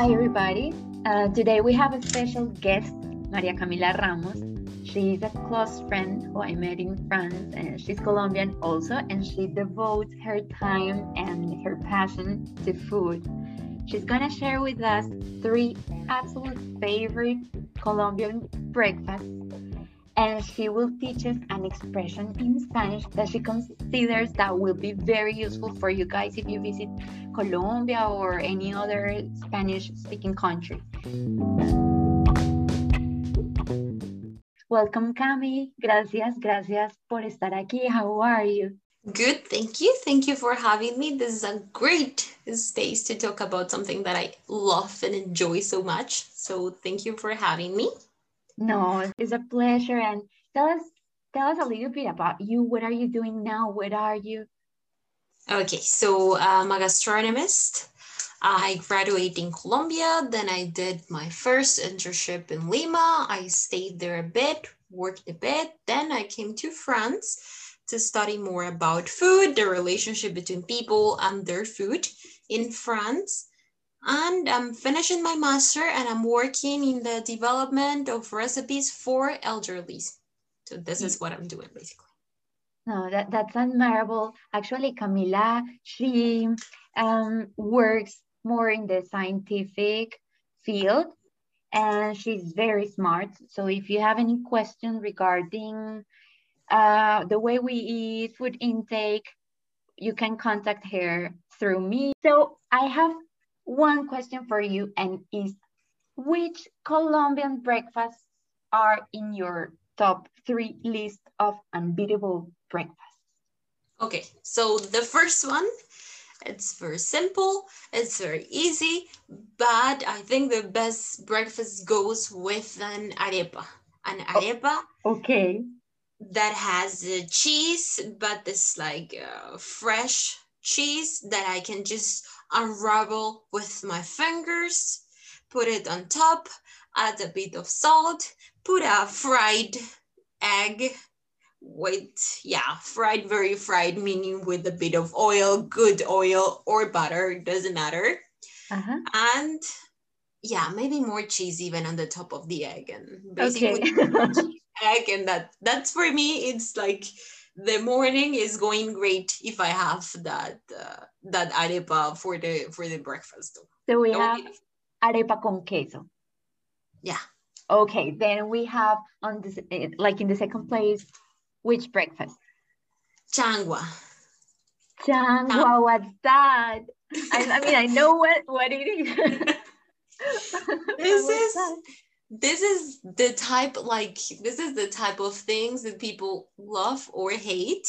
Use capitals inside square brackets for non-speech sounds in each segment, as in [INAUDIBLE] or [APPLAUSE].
Hi, everybody. Uh, today we have a special guest, Maria Camila Ramos. She's a close friend who I met in France, and she's Colombian also, and she devotes her time and her passion to food. She's gonna share with us three absolute favorite Colombian breakfasts, and she will teach us an expression in Spanish that she considers that will be very useful for you guys if you visit Colombia or any other Spanish speaking country. Welcome, Cami. Gracias, gracias por estar aquí. How are you? Good, thank you. Thank you for having me. This is a great space to talk about something that I love and enjoy so much. So thank you for having me. No, it's a pleasure. And tell us, tell us a little bit about you. What are you doing now? What are you? Okay, so I'm a gastronomist. I graduated in Colombia, then I did my first internship in Lima. I stayed there a bit, worked a bit, then I came to France to study more about food, the relationship between people and their food in France. And I'm finishing my master and I'm working in the development of recipes for elderlies. So this is what I'm doing basically. No, that, that's admirable. Actually, Camila, she um, works more in the scientific field and she's very smart. So if you have any question regarding uh, the way we eat, food intake, you can contact her through me. So I have one question for you and is which Colombian breakfasts are in your top three list of unbeatable breakfasts? Okay, so the first one, it's very simple, it's very easy, but I think the best breakfast goes with an arepa. An arepa. Okay that has cheese, but it's like uh, fresh cheese that I can just unravel with my fingers, put it on top, add a bit of salt, put a fried egg with, yeah, fried, very fried, meaning with a bit of oil, good oil or butter, doesn't matter. Uh-huh. And yeah, maybe more cheese even on the top of the egg and basically okay. [LAUGHS] egg and that that's for me it's like the morning is going great if I have that uh, that arepa for the for the breakfast. So we have arepa con queso. Yeah. Okay, then we have on this eh, like in the second place, which breakfast? Changua. Changua, what's that? I, I mean, I know what what it is. [LAUGHS] this [LAUGHS] is this is the type like this is the type of things that people love or hate.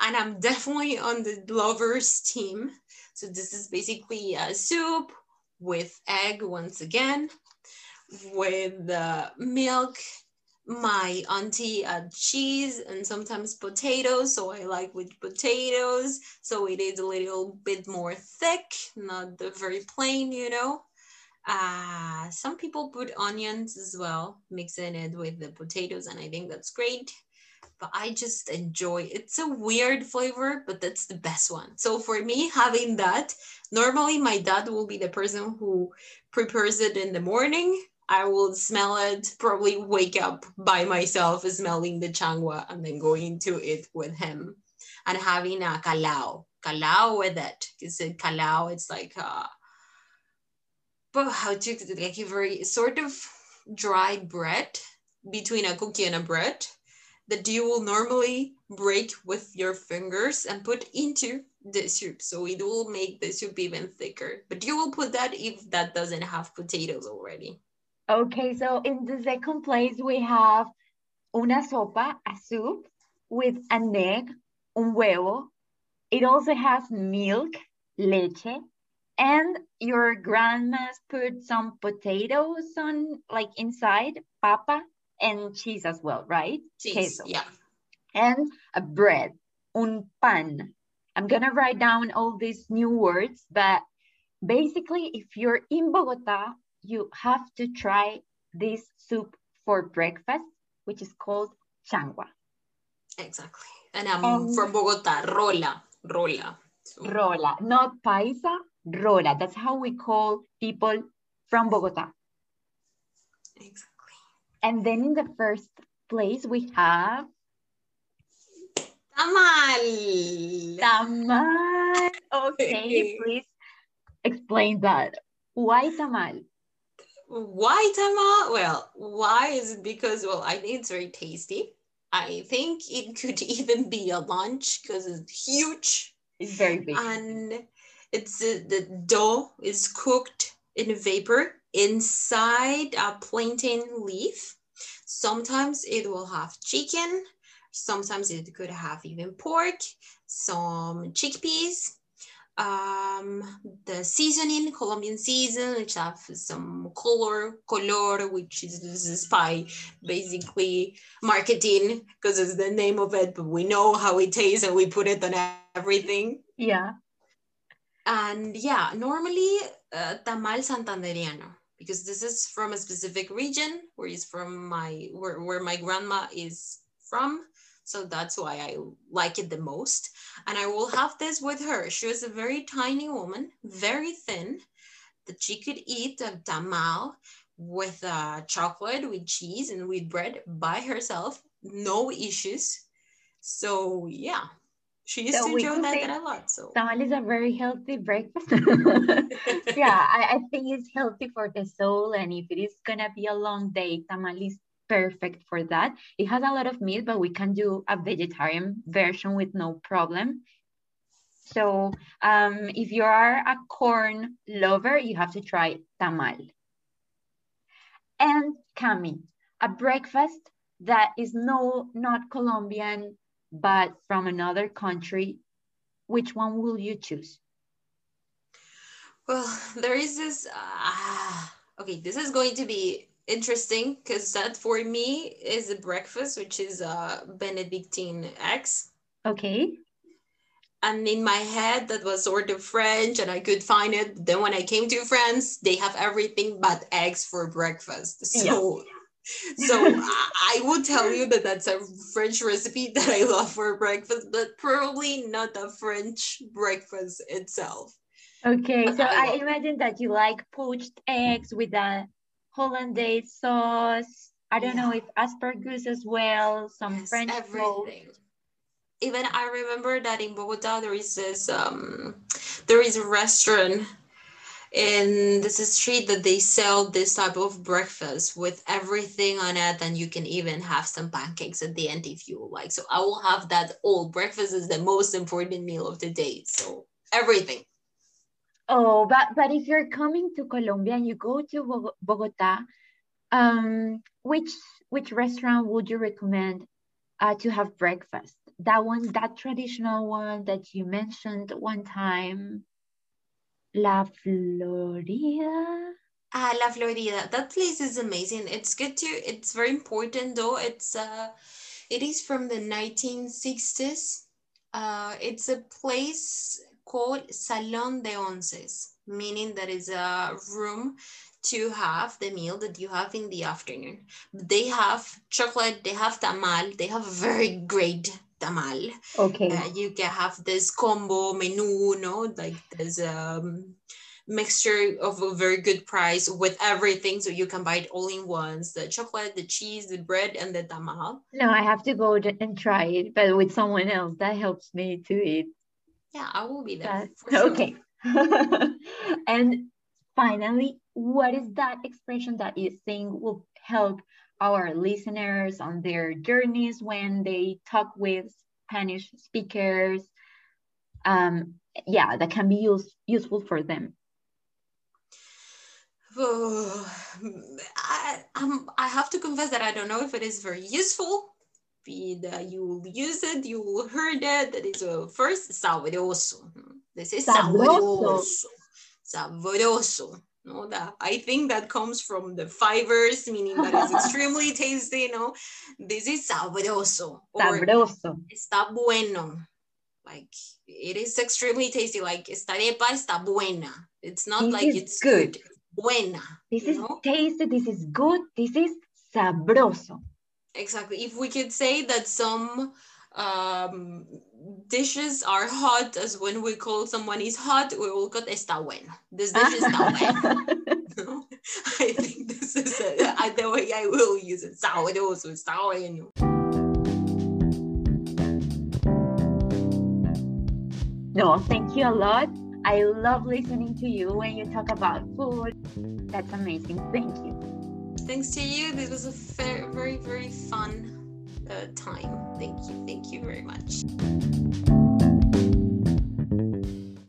And i'm definitely on the lovers team. So this is basically a soup with egg once again with uh, milk. My auntie add cheese and sometimes potatoes so i like with potatoes. So it is a little bit more thick not the very plain you know uh, some people put onions as well, mixing it with the potatoes, and I think that's great. But I just enjoy it's a weird flavor, but that's the best one. So for me, having that, normally my dad will be the person who prepares it in the morning. I will smell it, probably wake up by myself smelling the changua and then going to it with him and having a calao, calao with it. Because calao, it's like uh, but how to like a very sort of dry bread between a cookie and a bread that you will normally break with your fingers and put into the soup. So it will make the soup even thicker. But you will put that if that doesn't have potatoes already. Okay, so in the second place, we have una sopa, a soup with an egg, un huevo. It also has milk, leche, and your grandma's put some potatoes on like inside papa and cheese as well right? Cheese Queso. yeah. And a bread un pan. I'm gonna write down all these new words but basically if you're in bogota you have to try this soup for breakfast which is called changua. Exactly. And i'm um, from bogota rola rola. So. rola not paisa rola. That's how we call people from Bogota. Exactly. And then in the first place, we have Tamal. tamal. Okay, [LAUGHS] please explain that. Why tamal? Why tamal? Well, why is it because, well, I think it's very tasty. I think it could [LAUGHS] even be a lunch because it's huge. It's very big. And it's uh, the dough is cooked in vapor inside a plantain leaf. Sometimes it will have chicken. Sometimes it could have even pork, some chickpeas, um, the seasoning, Colombian season, which have some color, color, which is is by basically marketing because it's the name of it, but we know how it tastes and we put it on everything. Yeah. And yeah, normally uh, tamal santanderiano because this is from a specific region where is from my where, where my grandma is from so that's why I like it the most. And I will have this with her. She was a very tiny woman, very thin, that she could eat a tamal with uh, chocolate, with cheese, and with bread by herself, no issues. So yeah, she used so to enjoy that, that a lot. So tamal is a very healthy breakfast. [LAUGHS] yeah, I, I, think it's healthy for the soul, and if it is gonna be a long day, tamal is perfect for that. It has a lot of meat, but we can do a vegetarian version with no problem. So um, if you are a corn lover, you have to try tamal. And Cami, a breakfast that is no not Colombian, but from another country, which one will you choose? Well, [LAUGHS] there is this, uh, okay, this is going to be interesting because that for me is a breakfast, which is a Benedictine eggs. Okay. And in my head, that was sort of French, and I could find it. Then when I came to France, they have everything but eggs for breakfast. So, yeah. So I would tell you that that's a French recipe [LAUGHS] that I love for breakfast, but probably not a French breakfast itself. Okay, so I, I imagine that you like poached eggs with a hollandaise sauce. I don't yeah. know if asparagus as well, some yes, French everything. Toast. Even I remember that in Bogota there is this um there is a restaurant in this street that they sell this type of breakfast with everything on it and you can even have some pancakes at the end if you like. So i will have that all. Breakfast is the most important meal of the day. So everything. Oh, but but if you're coming to Colombia and you go to Bogota, um, which which restaurant would you recommend uh, to have breakfast? That one, that traditional one that you mentioned one time, La Florida. Ah, La Florida. That place is amazing. It's good to. It's very important though. It's uh, it is from the 1960s. Uh, it's a place called Salon de Onces, meaning that is a room to have the meal that you have in the afternoon. They have chocolate, they have tamal, they have very great tamal. Okay. Uh, you can have this combo menu, no, like there's a um, mixture of a very good price with everything, so you can buy it all in once: the chocolate, the cheese, the bread, and the tamal. No, I have to go and try it, but with someone else. That helps me to eat yeah, I will be there. Sure. Okay. [LAUGHS] and finally, what is that expression that you think will help our listeners on their journeys when they talk with Spanish speakers? Um, yeah, that can be use, useful for them. Oh, [SIGHS] I, um, I have to confess that I don't know if it is very useful that you will use it, you will hear that. That is uh, first sabroso. This is sabroso. Sabroso. No, that I think that comes from the fibers, meaning that it's [LAUGHS] extremely tasty. No, this is sabroso. Sabroso. Está bueno. Like it is extremely tasty. Like esta arepa está buena. It's not this like it's good. good. Buena. This is know? tasty. This is good. This is sabroso exactly if we could say that some um, dishes are hot as when we call someone is hot, we will got está bueno. This dish está bueno. [LAUGHS] [LAUGHS] I think this is a, the way I will use it. Sabroso, está bueno. No, thank you a lot. I love listening to you when you talk about food. That's amazing. Thank you. Thanks to you. This was a very, very fun uh, time. Thank you. Thank you very much.